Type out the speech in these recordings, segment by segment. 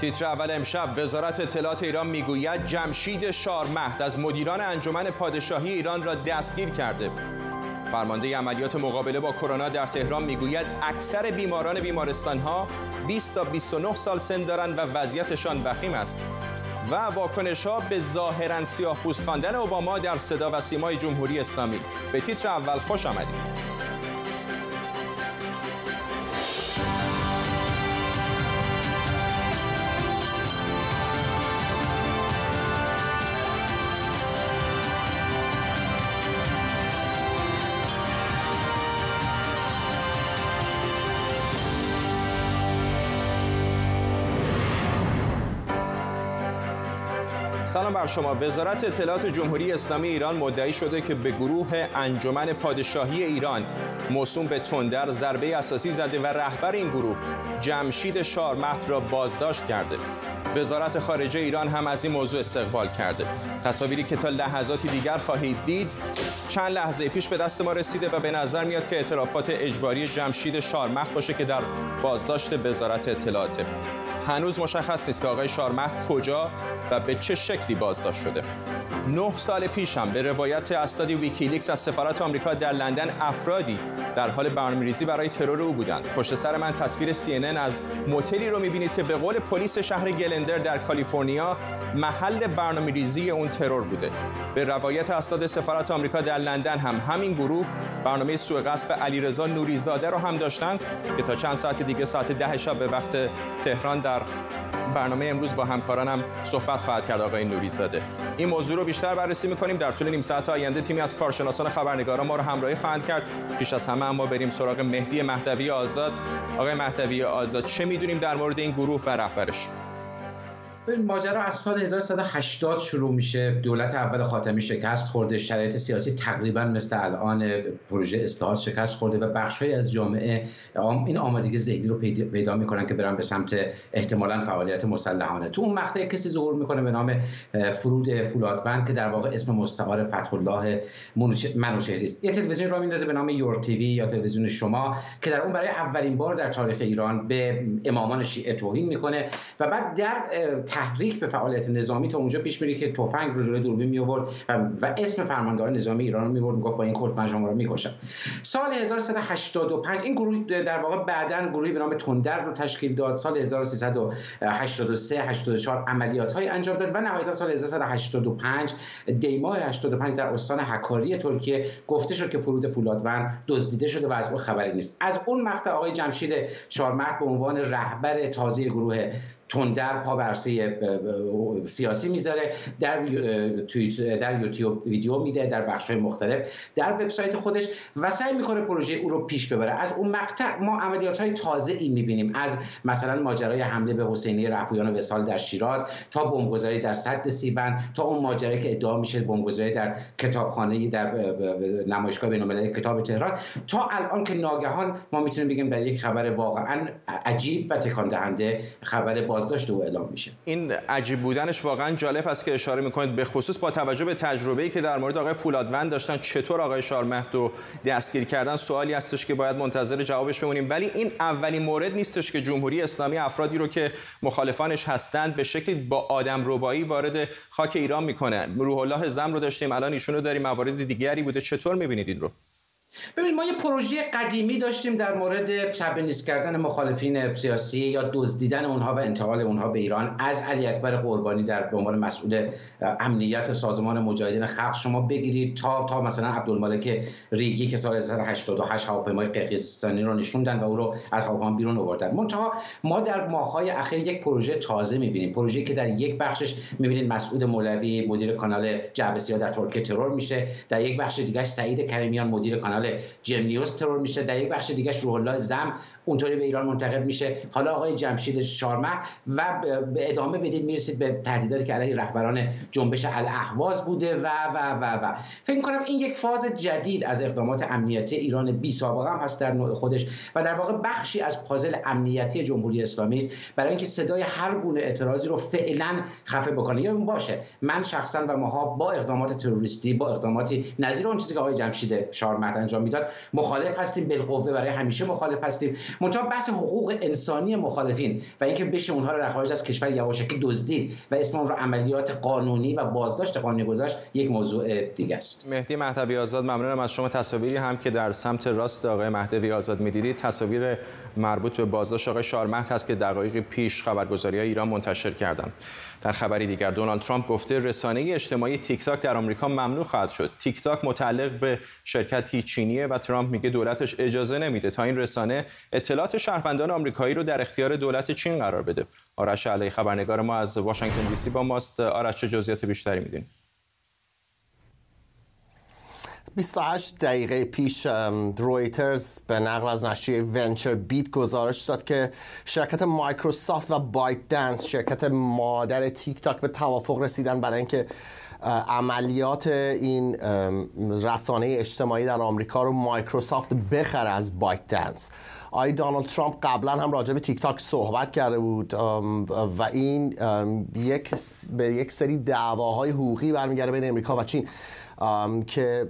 تیتر اول امشب وزارت اطلاعات ایران می‌گوید جمشید شارمهد از مدیران انجمن پادشاهی ایران را دستگیر کرده. فرمانده عملیات مقابله با کرونا در تهران می‌گوید اکثر بیماران بیمارستان ها 20 تا 29 سال سن دارند و وضعیتشان وخیم است و واکنش ها به ظاهرا سیاه پوست خواندن اوباما در صدا و سیمای جمهوری اسلامی. به تیتر اول خوش آمدید. سلام بر شما. وزارت اطلاعات جمهوری اسلامی ایران مدعی شده که به گروه انجمن پادشاهی ایران موسوم به تندر ضربه اساسی زده و رهبر این گروه جمشید شارمهد را بازداشت کرده. وزارت خارجه ایران هم از این موضوع استقبال کرده. تصاویری که تا لحظاتی دیگر خواهید دید چند لحظه پیش به دست ما رسیده و به نظر میاد که اعترافات اجباری جمشید شارمهد باشه که در بازداشت وزارت اطلاعات. هنوز مشخص نیست که آقای شارمهد کجا و به چه شکلی بازداشت شده. نه سال پیش هم به روایت اسناد ویکی‌لیکس از سفارت آمریکا در لندن افرادی در حال برنامه‌ریزی برای ترور او بودند. پشت سر من تصویر CNN از موتلی رو می‌بینید که به قول پلیس شهر گلندورا در کالیفرنیا محل برنامه‌ریزی اون ترور بوده. به روایت اسناد سفارت آمریکا در لندن هم همین گروه برنامه سوء قصد علیرضا نوری‌زاده رو هم داشتن که تا چند ساعت دیگه ساعت ده شب به وقت تهران در برنامه امروز با همکارانم صحبت خواهد کرد آقای نوریزاده. این موضوع رو بیشتر بررسی می‌کنیم در طول نیم ساعت آینده تیمی از کارشناسان خبرنگاران ما رو همراهی خواهند کرد. پیش از همه اما بریم سراغ مهدی مهدوی آزاد. آقای مهدوی آزاد چه می‌دونیم در مورد این گروه و رهبرش؟ این ماجرا از سال 1180 شروع میشه. دولت اول خاتمی شکست خورده شرایط سیاسی تقریبا مثل الان پروژه اصلاحات شکست خورده و بخشهایی از جامعه این آمادگی ذهنی رو پیدا می‌کنن که برن به سمت احتمالا فعالیت مسلحانه. تو اون مقطع کسی ظهور می‌کنه به نام فرود فولادوند که در واقع اسم مستعار فتح الله منوشهری است. یه تلویزیون رو میندازه به نام یور تیوی یا تلویزیون شما که در اون برای اولین بار در تاریخ ایران به امامان شیعه توهین می‌کنه و بعد در تحریک به فعالیت نظامی تا اونجا پیش میره که تفنگ رو جلوی دوربین می آورد و, اسم فرماندار نظامی ایران رو میورد می‌گفت با این کلت من رو می‌کشم. سال 1385 این گروه در واقع بعدا گروهی به نام تندر رو تشکیل داد. سال 1383 84 عملیات های انجام داد و نهایتا سال 1385 دیماه 85 در استان حکاری ترکیه گفته شد که فرود فولادوند دزدیده شده و از او خبری نیست. از اون مقطع آقای جمشید شارمک به عنوان رهبر تازه گروه تندر پا برسه سیاسی می‌ذاره در در یوتیوب ویدیو میده در بخش های مختلف در وبسایت خودش و سعی می‌کنه پروژه او رو پیش ببره. از اون مقطع ما عملیات های تازه ای می‌بینیم از مثلا ماجرای حمله به حسینی رهبویان وسال در شیراز تا بمبگذاری در سد سیبن تا اون ماجرایی که ادعا میشه بمبگذاری در کتابخانه در نمایشگاه بین‌المللی کتاب تهران. تا الان که ناگهان ما می‌تونیم بگیم در یک خبر واقعا عجیب و تکان دهنده خبر با بازداشت او اعلام میشه. این عجیب بودنش واقعا جالب است که اشاره می‌کنید. به خصوص با توجه به تجربه‌ای که در مورد آقای فولادوند داشتن چطور آقای شارمهد رو دستگیر کردن سوالی هستش که باید منتظر جوابش بمونیم. ولی این اولین مورد نیستش که جمهوری اسلامی افرادی رو که مخالفانش هستند به شکلی با آدم ربایی وارد خاک ایران می‌کنه. روح الله زم رو داشتیم الان ایشون رو داریم موارد دیگری بوده. چطور می‌بینید این رو؟ ببینید ما یه پروژه قدیمی داشتیم در مورد تبعیض کردن مخالفین سیاسی یا دزدیدن اونها و انتقال اونها به ایران. از علی اکبر قربانی در به عنوان مسئول امنیت سازمان مجاهدین خلق شما بگیرید تا تا مثلا عبدالملک ریگی که سال 1988 هواپیمای قرقیزستانی رو نشوندن و او رو از هواپیما بیرون آوردن. منتها ما در ماه‌های اخیر یک پروژه تازه می‌بینیم پروژه که در یک بخشش می‌بینید مسعود مولوی مدیر کانال جعبه در ترکیه ترور میشه. در یک بخش دیگه سعید کریمیان مدیر کانال جمنیوس ترور میشه در یک بخش دیگه روح الله زم اونطوری به ایران منتقل میشه. حالا آقای جمشید شارمه و به ادامه بدید می‌رسید به تهدیداتی که علیه رهبران جنبش الاهواز بوده و و و و. فکر کنم این یک فاز جدید از اقدامات امنیتی ایران بی سابقه هم هست در نوع خودش و در واقع بخشی از پازل امنیتی جمهوری اسلامی است. برای اینکه صدای هر گونه اعتراضی رو فعلا خفه بکنه. یا اون باشه. من شخصا و ماها با اقدامات تروریستی با اقداماتی نظیر اون چیزی که آقای جمشید شارمه انجام می‌داد. مخالف هستیم بالقوه برای همیشه مخالف هستیم. منتها بحث حقوق انسانی مخالفین و اینکه بشه اونها رو در خارج از کشور یواشکی دزدید و اسم اون رو عملیات قانونی و بازداشت قانونی گذاشت یک موضوع دیگه است. مهدی مهدوی آزاد ممنونم از شما. تصاویری هم که در سمت راست آقای مهدوی آزاد می‌دیدید. تصاویر مربوط به بازداشت آقای شارمهد هست که دقایق پیش خبرگزاری ایران منتشر کردند. در خبری دیگر دونالد ترامپ گفته رسانه اجتماعی تیک تاک در آمریکا ممنوع خواهد شد. تیک تاک متعلق به شرکتی چینیه و ترامپ میگه دولتش اجازه نمیده تا این رسانه اطلاعات شهروندان آمریکایی رو در اختیار دولت چین قرار بده. آرش علی خبرنگار ما از واشنگتن دی سی با ماست. آرش چه جزئیات بیشتری می‌دونید 28 دقیقه پیش رویترز به نقل از نشریه VentureBeat گزارش داد که شرکت مایکروسافت و بایت‌دنس شرکت مادر تیک تاک به توافق رسیدن برای اینکه عملیات این رسانه اجتماعی در آمریکا رو مایکروسافت بخره از بایت دنس آی دانالد ترامپ قبلا هم راجع به تیک تاک صحبت کرده بود و این یک به یک سری دعواهای حقوقی برمیگرده بین امریکا و چین. که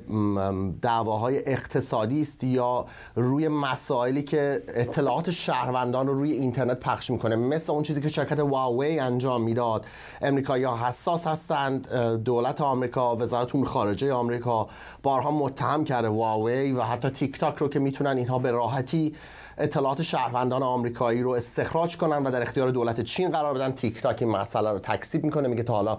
دعواهای اقتصادی است یا روی مسائلی که اطلاعات شهروندان رو روی اینترنت پخش می‌کنه. مثل اون چیزی که شرکت هواوی انجام می‌داد. امریکایی ها حساس هستند دولت آمریکا وزارت امور خارجه آمریکا بارها متهم کرده واوی و حتی تیک تاک رو که می‌تونن اینها به راحتی اطلاعات شهروندان آمریکایی رو استخراج کنن و در اختیار دولت چین قرار بدن تیک تاک این مسئله رو تکذیب می‌کنه. میگه تا حالا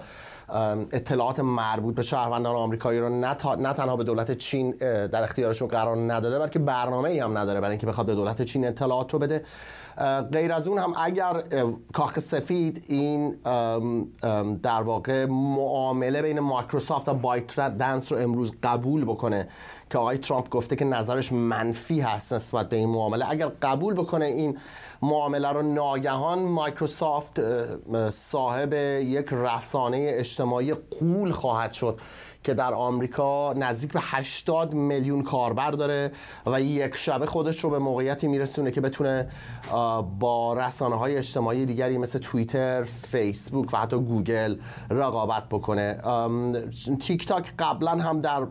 اطلاعات مربوط به شهروندان آمریکایی رو نه, نه تنها به دولت چین در اختیارشون قرار نداده بلکه برنامه ای هم نداره برای اینکه بخواد به دولت چین اطلاعات رو بده. غیر از اون هم اگر کاخ سفید این در واقع معامله بین مایکروسافت و بایت دنس رو امروز قبول بکنه که آقای ترامپ گفته که نظرش منفی هست نسبت به این معامله. اگر قبول بکنه این معامله رو ناگهان مایکروسافت صاحب یک رسانه اجتماعی قول خواهد شد که در آمریکا نزدیک به 80 میلیون کاربر داره و یک شبه خودش رو به موقعیتی میرسونه که بتونه با رسانه های اجتماعی دیگری مثل توییتر، فیسبوک و حتی گوگل رقابت بکنه. تیک تاک قبلا هم در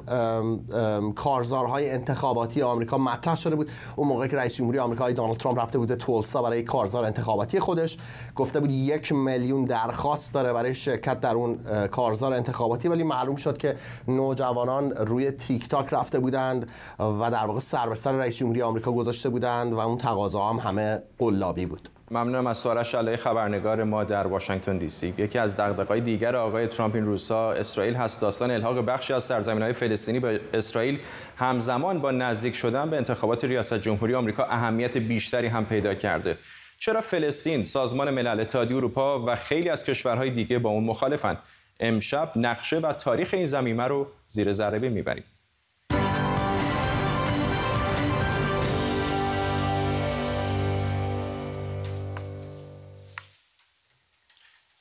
کارزارهای انتخاباتی آمریکا مطرح شده بود. اون موقع که رئیس جمهوری آمریکا دونالد ترامپ رفته بوده تولسا برای کارزار انتخاباتی خودش. گفته بود یک میلیون درخواست داره برای شرکت در اون کارزار انتخاباتی ولی معلوم شد که نوجوانان روی تیک تاک رفته بودند و در واقع سر به سر رئیس جمهوری آمریکا گذاشته بودند و اون تقاضا هم همه قلابی بود. ممنونم از سوالش علی خبرنگار ما در واشنگتن دی سی. یکی از دغدغه‌های دیگر آقای ترامپ این روزها اسرائیل هست. داستان الحاق بخشی از سرزمین‌های فلسطینی به اسرائیل همزمان با نزدیک شدن به انتخابات ریاست جمهوری آمریکا اهمیت بیشتری هم پیدا کرده. چرا فلسطین سازمان ملل اتحادیه اروپا و خیلی از کشورهای دیگه با اون مخالفند؟ امشب نقشه و تاریخ این زمینه رو زیر ذره می‌بریم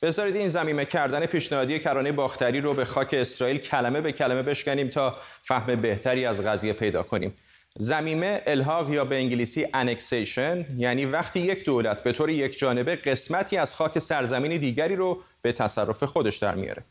بذارید این زمینه کردن پیشنهادی کرانه باختری رو به خاک اسرائیل کلمه به کلمه بشکنیم تا فهم بهتری از قضیه پیدا کنیم. زمینه الحاق یا به انگلیسی انکسیشن یعنی وقتی یک دولت به طور یک جانبه قسمتی از خاک سرزمین دیگری رو به تصرف خودش در میاره.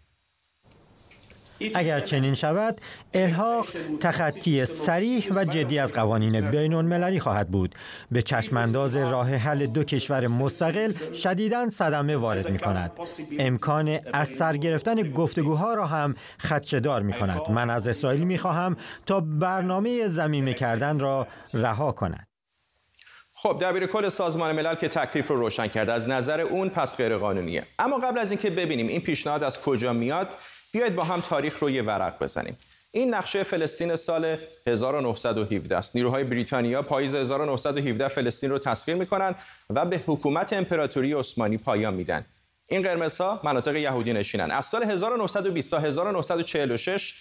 اگر چنین شود الحاق تخطی سریح و جدی از قوانین بین المللی خواهد بود. به چشمانداز راه حل دو کشور مستقل شدیدا صدمه وارد می کند امکان از سر گرفتن گفتگوها را هم خدشدار می کند من از اسرائیل می خواهم تا برنامه زمینه کردن را رها کند. خب دبیر کل سازمان ملل که تکلیف رو روشن کرده از نظر اون پس غیر قانونیه اما قبل از اینکه ببینیم این پیشنهاد از کجا میاد بیایید با هم تاریخ رو یه ورق بزنیم این نقشه فلسطین سال 1917 است. نیروهای بریتانیا پاییز 1917 فلسطین رو تسخیر می‌کنن و به حکومت امپراتوری عثمانی پایان میدن. این قرمزها مناطق یهودی نشینن. از سال 1920 تا 1946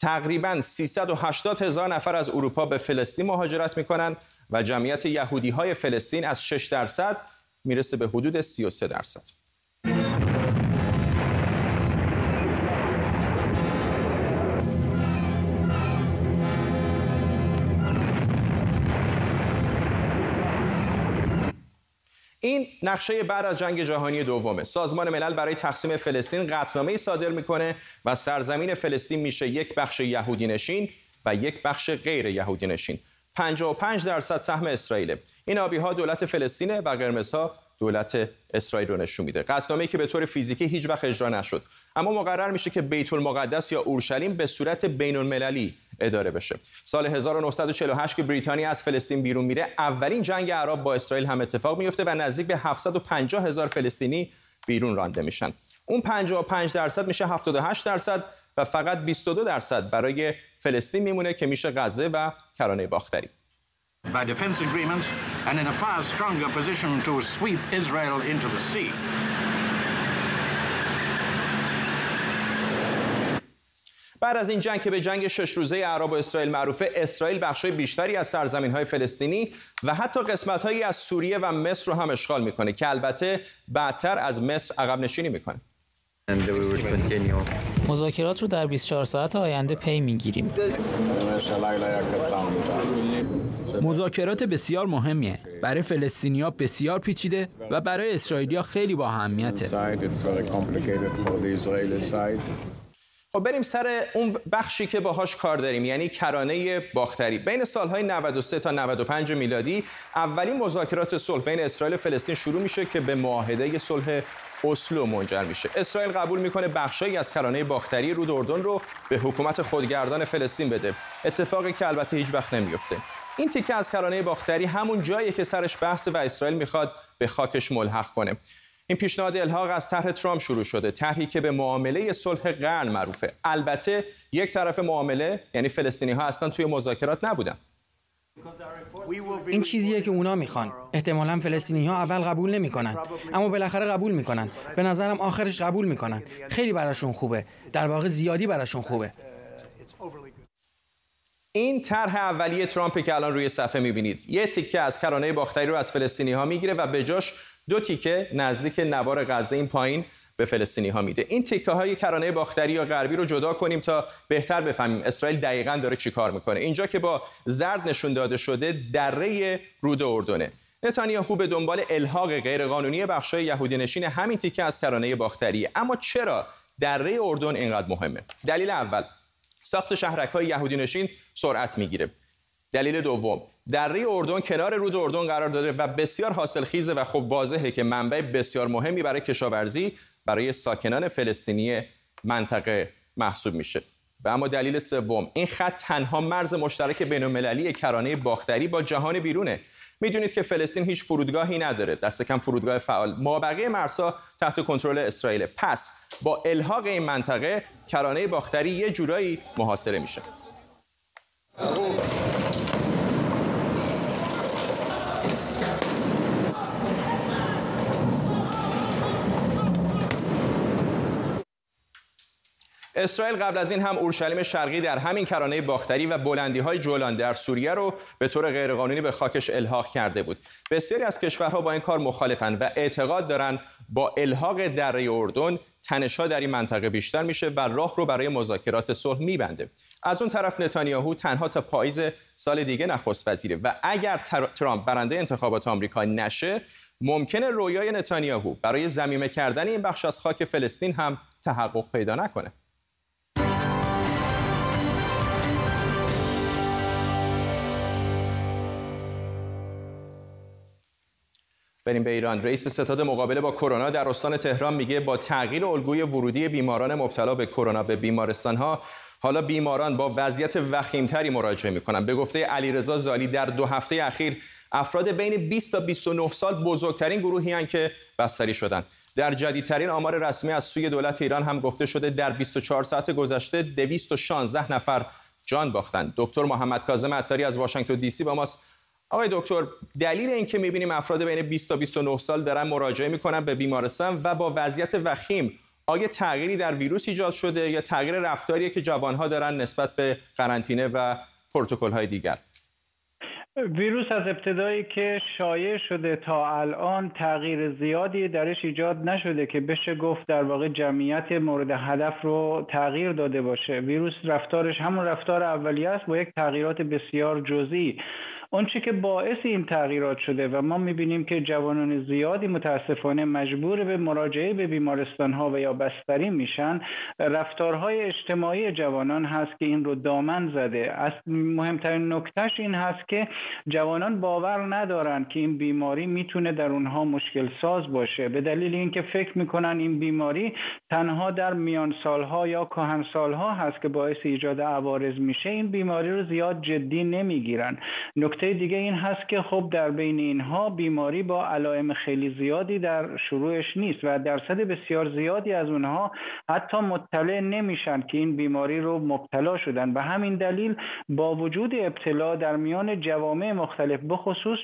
تقریبا 380 هزار نفر از اروپا به فلسطین مهاجرت می‌کنن و جمعیت یهودی های فلسطین از 6 درصد می‌رسه به حدود 33 درصد. این نقشه بعد از جنگ جهانی دومه سازمان ملل برای تقسیم فلسطین قطعنامه صادر می‌کنه و سرزمین فلسطین میشه یک بخش یهودی نشین و یک بخش غیر یهودی نشین 55 درصد سهم اسرائیل این آبی ها دولت فلسطین و قرمزها دولت اسرائیل رو نشون میده. قطعنامه‌ای که به طور فیزیکی هیچ وقت اجرا نشد. اما مقرر میشه که بیت المقدس یا اورشلیم به صورت بین المللی اداره بشه. سال 1948 که بریتانیا از فلسطین بیرون میره اولین جنگ عرب با اسرائیل هم اتفاق میفته و نزدیک به 750 هزار فلسطینی بیرون رانده میشن. اون 55 درصد میشه 78 درصد. و فقط 22 درصد برای فلسطین میمونه که میشه غزه و کرانه باختری by defense agreements and in a far stronger position to sweep Israel into the sea. بعد از این جنگ که به جنگ شش روزه عرب و اسرائیل معروفه اسرائیل بخشای بیشتری از سرزمین های فلسطینی و حتی قسمت هایی از سوریه و مصر رو هم اشغال می‌کنه که البته بعدتر از مصر عقب نشینی می‌کنه مذاکرات رو در 24 ساعت آینده پی می‌گیریم. مذاکرات بسیار مهمیه. برای فلسطینیا بسیار پیچیده و برای اسرائیلیا خیلی با اهمیته. خب بریم سر اون بخشی که باهاش کار داریم یعنی کرانه باختری. بین سالهای 93 تا 95 میلادی اولین مذاکرات صلح بین اسرائیل و فلسطین شروع میشه که به معاهده صلح اسلو منجر میشه. اسرائیل قبول می‌کنه بخشایی از کرانه باختری رود اردن رو به حکومت خودگردان فلسطین بده. اتفاقی که البته هیچ وقت نمیفته این تیکه از کرانه باختری همون جایی که سرش بحث و اسرائیل می‌خواد به خاکش ملحق کنه. این پیشنهاد الحاق از طرح ترامپ شروع شده طرحی که به معامله صلح قرن معروفه. البته یک طرف معامله یعنی فلسطینی ها اصلا توی مذاکرات نبودن. این چیزیه که اونا می‌خوان. احتمالا فلسطینی ها اول قبول نمی‌کنن اما بالاخره قبول می‌کنن. به نظرم آخرش قبول می‌کنن. خیلی براشون خوبه. در واقع زیادی براشون خوبه. این طرح اولیه ترامپ که الان روی صفحه می‌بینید. یه تیکه از کرانه باختری رو از فلسطینی ها می‌گیره و به جاش دو تیکه نزدیک نوار غزه این پایین به فلسطینی ها میده. این تیکه های کرانه باختری یا غربی رو جدا کنیم تا بهتر بفهمیم اسرائیل دقیقا داره چیکار می‌کنه. اینجا که با زرد نشون داده شده دره رود اردنه. نتانیاهو به دنبال الحاق غیرقانونی بخشای یهودی نشین همین تیکه از کرانه باختری. اما چرا دره اردن اینقدر مهمه؟ دلیل اول ساخت شهرک های یهودی نشین سرعت می‌گیره. دلیل دوم دره اردن کنار رود اردن قرار داره و بسیار حاصل خیزه و خب واضحه که منبع بسیار مهمی برای کشاورزی برای ساکنان فلسطینی منطقه محسوب میشه. و اما دلیل سوم این خط تنها مرز مشترک بین المللی کرانه باختری با جهان بیرونه. می‌دونید که فلسطین هیچ فرودگاهی نداره. دست کم فرودگاه فعال. ما بقیه مرزها تحت کنترل اسرائیل. پس با الحاق این منطقه کرانه باختری یه جورایی محاصره میشه. اسرائیل قبل از این هم اورشلیم شرقی در همین کرانه باختری و بلندی های جولان در سوریه رو به طور غیرقانونی به خاکش الحاق کرده بود. بسیاری از کشورها با این کار مخالفن و اعتقاد دارند با الحاق دره اردن تنشها در این منطقه بیشتر میشه و راه رو برای مذاکرات صلح میبنده. از اون طرف نتانیاهو تنها تا پاییز سال دیگه نخست وزیره و اگر ترامپ برنده انتخابات آمریکا نشه ممکنه رویای نتانیاهو برای زمینه کردن این بخش از خاک فلسطین هم تحقق پیدا نکنه. بریم به ایران. رئیس ستاد مقابله با کرونا در استان تهران میگه با تغییر الگوی ورودی بیماران مبتلا به کرونا به بیمارستان ها حالا بیماران با وضعیت وخیمتری مراجعه می‌کنن. به گفته علیرضا زالی در دو هفته اخیر افراد بین 20 تا 29 سال بزرگترین گروهی هن که بستری شدند در جدیدترین آمار رسمی از سوی دولت ایران هم گفته شده در 24 ساعت گذشته 216 نفر جان باختند دکتر محمد کاظم عطاری از واشنگتن دی سی با ماست. آقای دکتر دلیل اینکه می‌بینیم افراد بین 20 تا 29 سال دارن مراجعه می‌کنن به بیمارستان و با وضعیت وخیم آیا تغییری در ویروس ایجاد شده یا تغییر رفتاریه که جوانها دارن نسبت به قرنطینه و پروتکل های دیگر؟ ویروس از ابتدایی که شایع شده تا الان تغییر زیادی درش ایجاد نشده که بشه گفت در واقع جمعیت مورد هدف رو تغییر داده باشه. ویروس رفتارش همون رفتار اولیه است با یک تغییرات بسیار جزئی. آنچه که باعث این تغییرات شده و ما می‌بینیم که جوانان زیادی متاسفانه مجبور به مراجعه به بیمارستان ها و یا بستری میشن رفتارهای اجتماعی جوانان هست که این رو دامن زده. از مهمترین نکتهش این هست که جوانان باور ندارن که این بیماری می‌تونه در اونها مشکل ساز باشه. به دلیل اینکه فکر می‌کنن این بیماری تنها در میان سالها یا کهن سالها هست که باعث ایجاد عوارض میشه این بیماری رو زیاد جدی نمی‌گیرن. نکته دیگه این هست که خب در بین اینها بیماری با علائم خیلی زیادی در شروعش نیست و درصد بسیار زیادی از اونها حتی مطلع نمیشن که این بیماری رو مبتلا شدن. به همین دلیل با وجود ابتلا در میان جوامع مختلف بخصوص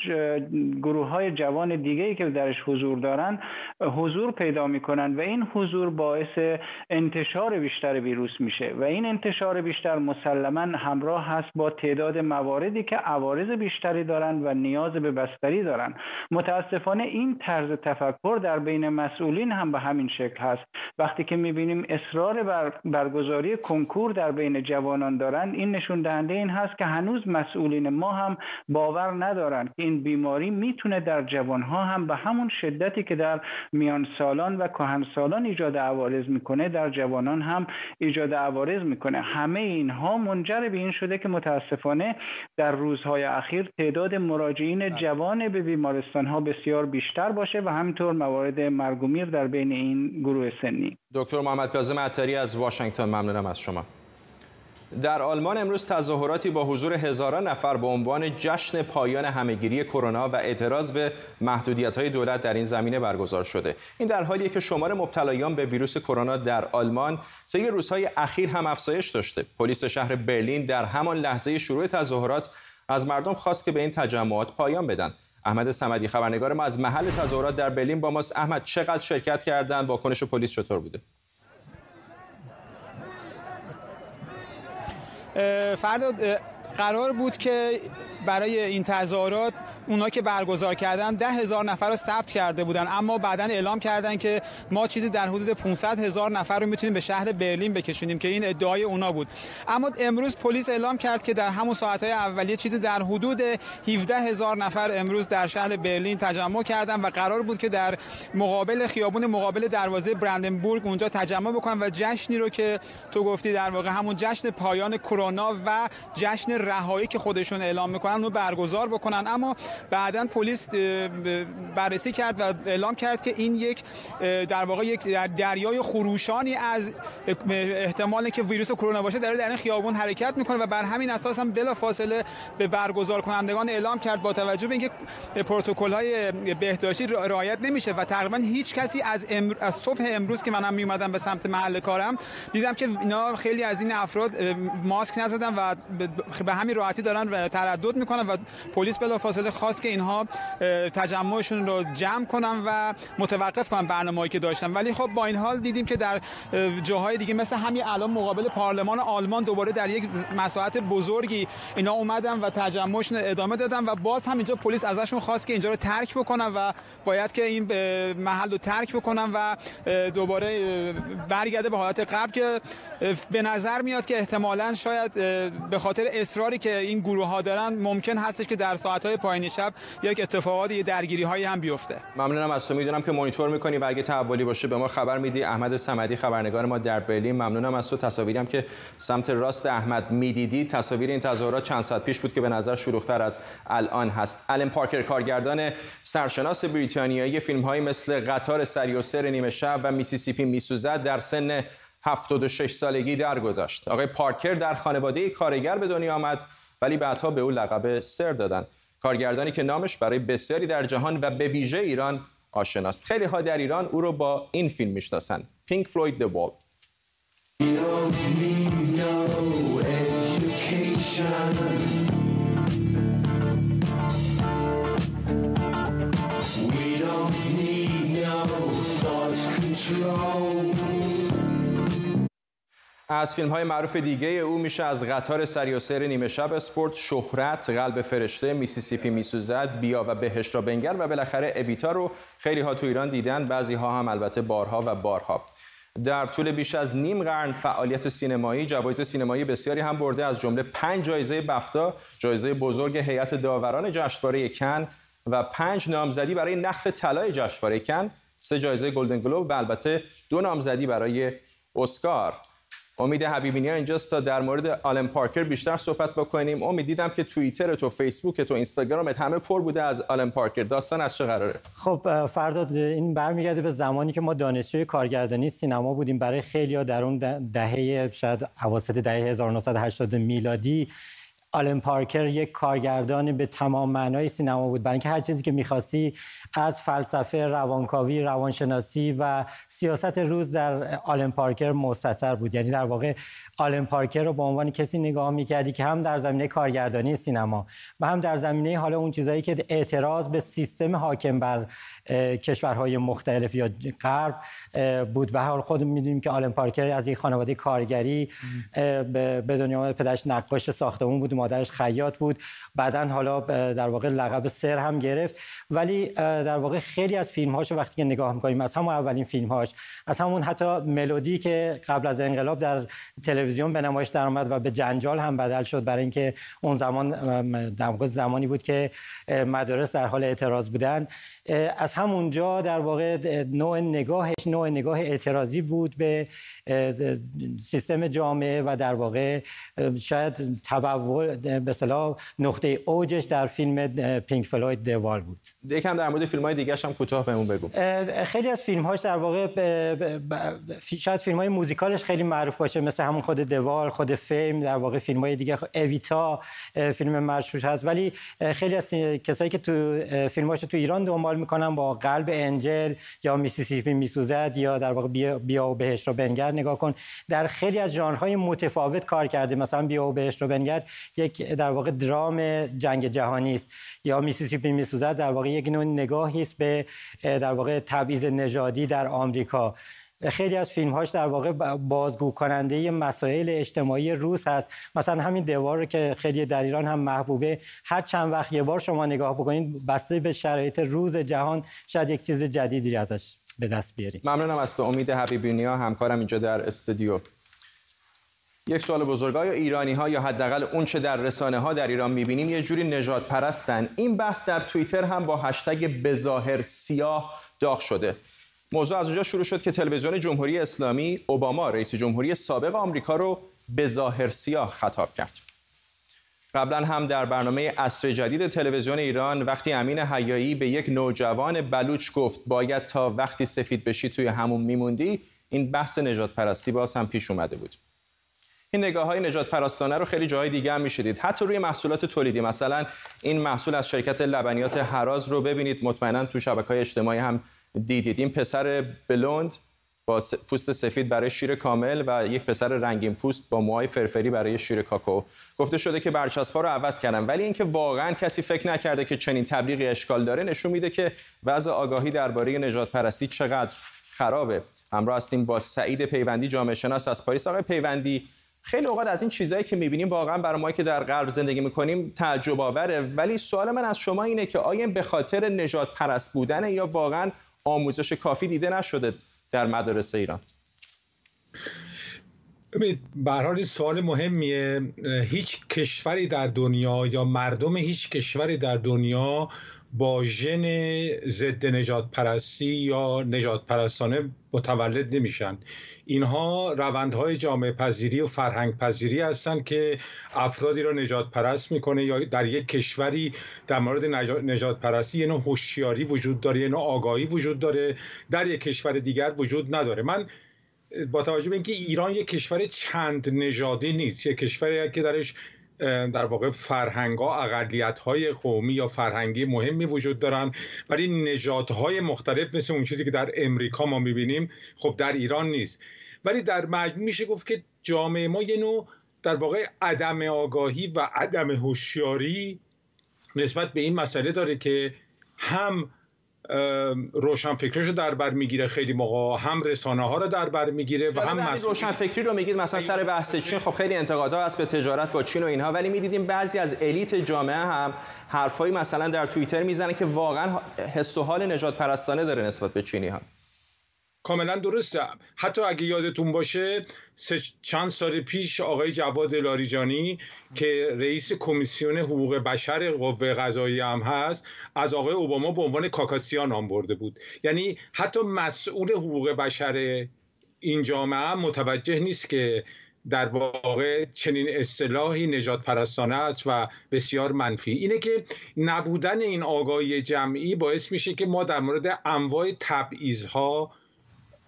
گروه های جوان دیگه ای که درش حضور دارن حضور پیدا می‌کنن و این حضور باعث انتشار بیشتر ویروس میشه. و این انتشار بیشتر مسلما همراه هست با تعداد مواردی که عوارض بیشتری دارن و نیاز به بستری دارن. متاسفانه این طرز تفکر در بین مسئولین هم به همین شکل هست. وقتی که می‌بینیم اصرار بر برگزاری کنکور در بین جوانان دارند این نشون دهنده این هست که هنوز مسئولین ما هم باور ندارند که این بیماری می‌تونه در جوانها هم به همون شدتی که در میان سالان و کهن سالان ایجاد عوارض می‌کنه در جوانان هم ایجاد عوارض می‌کنه. همه اینها منجر به این شده که متاسفانه در روزهای اخیر تعداد مراجعین جوان به بیمارستان ها بسیار بیشتر باشه و همینطور موارد مرگومیر در بین این گروه سنی دکتر محمد کاظم عطاری از واشنگتن ممنونم از شما در آلمان امروز تظاهراتی با حضور هزاران نفر به عنوان جشن پایان همهگیری کرونا و اعتراض به محدودیت‌های دولت در این زمینه برگزار شده. این در حالیه که شمار مبتلایان به ویروس کرونا در آلمان طی روزهای اخیر هم افزایش داشته. پلیس شهر برلین در همان لحظه شروع تظاهرات از مردم خواست که به این تجمعات پایان بدن. احمد صمدی خبرنگار ما از محل تظاهرات در برلین با ماست. احمد چقدر شرکت کردند؟ واکنش پلیس چطور بوده؟ فردا قرار بود که برای این تظاهرات اونا که برگزار کردن ده هزار نفر رو ثبت کرده بودن. اما بعدا اعلام کردن که ما چیزی در حدود 500 هزار نفر رو می‌تونیم به شهر برلین بکشونیم که این ادعای اونا بود. اما امروز پلیس اعلام کرد که در همون ساعتهای اولیه چیزی در حدود 17 هزار نفر امروز در شهر برلین تجمع کردن و قرار بود که در مقابل خیابون مقابل دروازه برندنبورگ اونجا تجمع بکنن و جشنی رو که تو گفتی در واقع همون جشن پایان کرونا و جشن رهایی که خودشون اعلام می‌کنن رو برگزار بکنن. اما بعدا پلیس بررسی کرد و اعلام کرد که این یک در واقع یک دریای خروشانی از احتمالی که ویروس کرونا باشه داره در این خیابون حرکت می‌کنه و بر همین اساس هم بلا فاصله به برگزار کنندگان اعلام کرد با توجه به اینکه پروتکل های بهداشتی رعایت نمیشه و تقریبا هیچ کسی از, امر... از صبح امروز که منم می اومدم به سمت محل کارم دیدم که اینا خیلی از این افراد ماسک نزدن و به همین راحتی دارن تردد می‌کنن و پلیس بلافاصله خواست که اینها تجمعشون رو جمع کنن و متوقف کنن برنامه‌ای که داشتن. ولی خب با این حال دیدیم که در جاهای دیگه مثل همین الان مقابل پارلمان آلمان دوباره در یک مساحت بزرگی اینا اومدن و تجمعشون ادامه دادن و باز هم اینجا پلیس ازشون خواست که اینجا رو ترک بکنن و باید که این محل رو ترک بکنن و دوباره برگرده به حالت قبل که به نظر میاد که احتمالا شاید به خاطر اصراری که این گروه ها دارن ممکن هستش که در ساعت های پایانی شب یک اتفاقات یه درگیری هایی هم بیفته. ممنونم از تو. می‌دونم که مانیتور می‌کنی و اگه تحولی باشه به ما خبر میدی. احمد صمدی خبرنگار ما در برلین. ممنونم از تو. تصاویری هم که سمت راست احمد می‌دیدی. تصاویر این تظاهرات چند ساعت پیش بود که به نظر شلوغ‌تر از الان هست. الن پارکر کارگردان سرشناس بریتانیایی فیلم های مثل قطار سری و سر نیمه شب و میسیسیپی میسوزد. در سن 76 سالگی درگذشت. آقای پارکر در خانواده کارگر به دنیا آمد ولی بعدها به او لقب سر دادن. کارگردانی که نامش برای بسیاری در جهان و به ویژه ایران آشناست. خیلی ها در ایران او رو با این فیلم می‌شناسند. پینک فلوید د وال. از فیلم های معروف دیگه او میشه از قطار سریع‌السیر نیمه شب اسپورت شهرت قلب فرشته میسیسیپی میسوزد بیا و بهشت را بنگر و بالاخره اویتا رو خیلی ها تو ایران دیدن بعضی ها هم البته بارها و بارها. در طول بیش از نیم قرن فعالیت سینمایی جوایز سینمایی بسیاری هم برده از جمله پنج جایزه بفتا جایزه بزرگ هیئت داوران جشنواره کن و پنج نامزدی برای نخل طلای جشنواره کن. سه جایزه گلدن گلوب و البته دو نامزدی برای اسکار. امید حبیبینی اینجاست تا در مورد آلن پارکر بیشتر صحبت بکنیم. امید دیدم که توییتر تو فیسبوک تو اینستاگرامت همه پر بوده از آلن پارکر. داستان از چه قراره؟ خب فرداد این برمیگرده به زمانی که ما دانشجوی کارگردانی سینما بودیم. برای خیلی در اون دهه شاید اواسط دهه 1980 میلادی آلن پارکر یک کارگردان به تمام معنای سینما بود. برای اینکه هر چیزی که می‌خواستی از فلسفه روانکاوی روانشناسی و سیاست روز در آلن پارکر مستثر بود. یعنی در واقع آلن پارکر رو به عنوان کسی نگاه می‌کردی که هم در زمینه کارگردانی سینما و هم در زمینه حالا اون چیزهایی که اعتراض به سیستم حاکم بر کشورهای مختلف یا غرب بود. به حال خود می‌دونیم که آلن پارکر از یک خانواده کارگری به دنیا پدرش نقاش ساختمون بود. مادرش خیاط بود. بعدا حالا در واقع لقب سر هم گرفت. ولی در واقع خیلی از فیلم هاش وقتی که نگاه می‌کنیم از همون اولین فیلم هاش از همون حتی ملودی که قبل از انقلاب در تلویزیون به نمایش درآمد و به جنجال هم بدل شد برای اینکه اون زمان در واقع زمانی بود که مدارس در حال اعتراض بودن. از همونجا در واقع نوع نگاهش نوع نگاه اعتراضی بود به سیستم جامعه و در واقع شاید تبلور به اصطلاح نقطه اوجش در فیلم پینک فلوید The Wall بود. یکم در مورد فیلم های دیگه هم کوتاه بهمون بگو. خیلی از فیلم هاش در واقع شاید فیلم های موزیکالش خیلی معروف باشه مثل همون خود The Wall خود فیلم در واقع فیلم های دیگه اویتا فیلم مشهور هست. ولی خیلی از کسایی که تو فیلماش تو ایران دنبال می‌کنن با قلب Angel یا میسیسیپی میسوزد یا در واقع بیا, بیا و بهشت رو بنگر نگاه کن. در خیلی از ژانرهای متفاوت کار کرده. مثلا بیا و بهش رو بنگر. یک در واقع درام جنگ جهانی است. یا میسیسیپی میسوزد در واقع یک نوع نگاهی است به در واقع تبعیض نژادی در آمریکا. خیلی از فیلم هاش در واقع بازگو کننده مسائل اجتماعی روس هست. مثلا همین دیوار رو که خیلی در ایران هم محبوبه. هر چند وقت یه بار شما نگاه بکنید بسته به شرایط روز جهان شاید یک چیز جدیدی ازش به دست بیاریم ممنونم از تو. امید حبیبی همکارم اینجا در استودیو. یک سوال بزرگ یا ایرانی ها یا حداقل اون چه در رسانه ها در ایران می‌بینیم یه جوری نجات پرستن این بحث در توییتر هم با هشتگ بظاهر سیاه داغ شده موضوع از اونجا شروع شد که تلویزیون جمهوری اسلامی اوباما رئیس جمهوری سابق آمریکا رو به ظاهر سیاه خطاب کرد. قبلا هم در برنامه اصر جدید تلویزیون ایران وقتی امین حیایی به یک نوجوان بلوچ گفت باید تا وقتی سفید بشی توی همون میموندی این بحث نجات پرستی باز هم پیش اومده بود. این نگاه های نجات پرستانه رو خیلی جای دیگه هم می‌شدید. حتی روی محصولات تولیدی مثلا این محصول از شرکت لبنیات حراز رو ببینید. مطمئنا تو شبکه های اجتماعی هم دیدید. این پسر بلوند با پوست سفید برای شیر کامل و یک پسر رنگین پوست با موهای فرفری برای شیر کاکو گفته شده که برچسب‌ها رو عوض کردن. ولی اینکه واقعا کسی فکر نکرده که چنین تبلیغی اشکال داره نشون میده که وضع آگاهی درباره نجات پرستی چقدر خرابه. همراه هستیم با سعید پیوندی جامعه شناس از پاریس. آقای پیوندی خیلی اوقات از این چیزهایی که می‌بینیم واقعا برای ما که در غرب زندگی می‌کنیم تعجب آوره. ولی سوال من از شما اینه که آیا به خاطر نجات پرست بودن یا واقعا آموزش کافی دیده نشده در مدارس ایران؟ به حال سوال مهمیه. هیچ کشوری در دنیا یا مردم هیچ کشوری در دنیا با ژن ضد نجات پرستی یا نجات پرستانه متولد نمیشن. اینها روندهای جامعه پذیری و فرهنگ پذیری هستند که افرادی را نجات پرست می‌کنه یا در یک کشوری در مورد نجات پرستی یه نوع هوشیاری وجود داره یه نوع آگاهی وجود داره در یک کشور دیگر وجود نداره. من با توجه به اینکه ایران یک کشور چند نژادی نیست یک کشوری که درش در واقع فرهنگ ها اقلیت های قومی یا فرهنگی مهمی وجود دارن. ولی نژادهای مختلف مثل اون چیزی که در امریکا ما می‌بینیم خب در ایران نیست. ولی در مجموع میشه گفت که جامعه ما یه نوع در واقع عدم آگاهی و عدم هوشیاری نسبت به این مسئله داره که هم روشن رو در بر می‌گیره. خیلی موقع هم رسانه ها رو در بر می‌گیره و هم مسئول... روشن فکری رو میگید مثلا سر بحث چین. خب خیلی انتقادها هست به تجارت با چین و اینها ولی می‌دیدیم بعضی از الیت جامعه هم حرفایی مثلا در توییتر می‌زنه که واقعا حس و حال نجات پرستانه داره نسبت به چینی ها کاملا درسته. حتی اگه یادتون باشه چند سال پیش آقای جواد لاریجانی که رئیس کمیسیون حقوق بشر قوه قضایی هم هست از آقای اوباما به عنوان کاکاسیا نام برده بود. یعنی حتی مسئول حقوق بشر این جامعه متوجه نیست که در واقع چنین اصطلاحی نجات پرستانه است و بسیار منفی. اینه که نبودن این آگاهی جمعی باعث میشه که ما در مورد انواع تبعیضها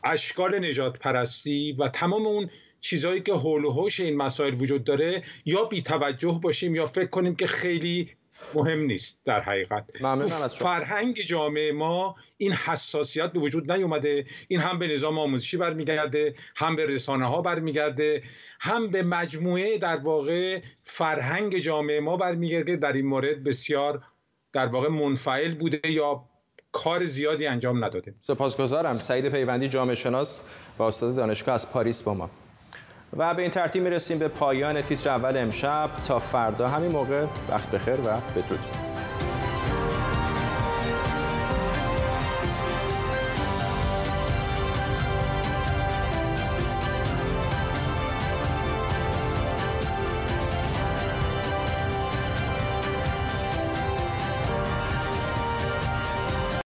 اشکال نجات پرستی و تمام اون چیزهایی که حول و حوش این مسائل وجود داره یا بی توجه باشیم یا فکر کنیم که خیلی مهم نیست در حقیقت. فرهنگ جامعه ما این حساسیت به وجود نیومده. این هم به نظام آموزشی برمیگرده هم به رسانه ها برمیگرده هم به مجموعه در واقع فرهنگ جامعه ما برمیگرده. در این مورد بسیار در واقع منفعل بوده یا کار زیادی انجام نداده سپاسگزارم. سعید پیوندی جامعه شناس و استاد دانشگاه از پاریس با ما. و به این ترتیب می‌رسیم به پایان تیتر اول امشب. تا فردا همین موقع وقت بخیر و بدرود.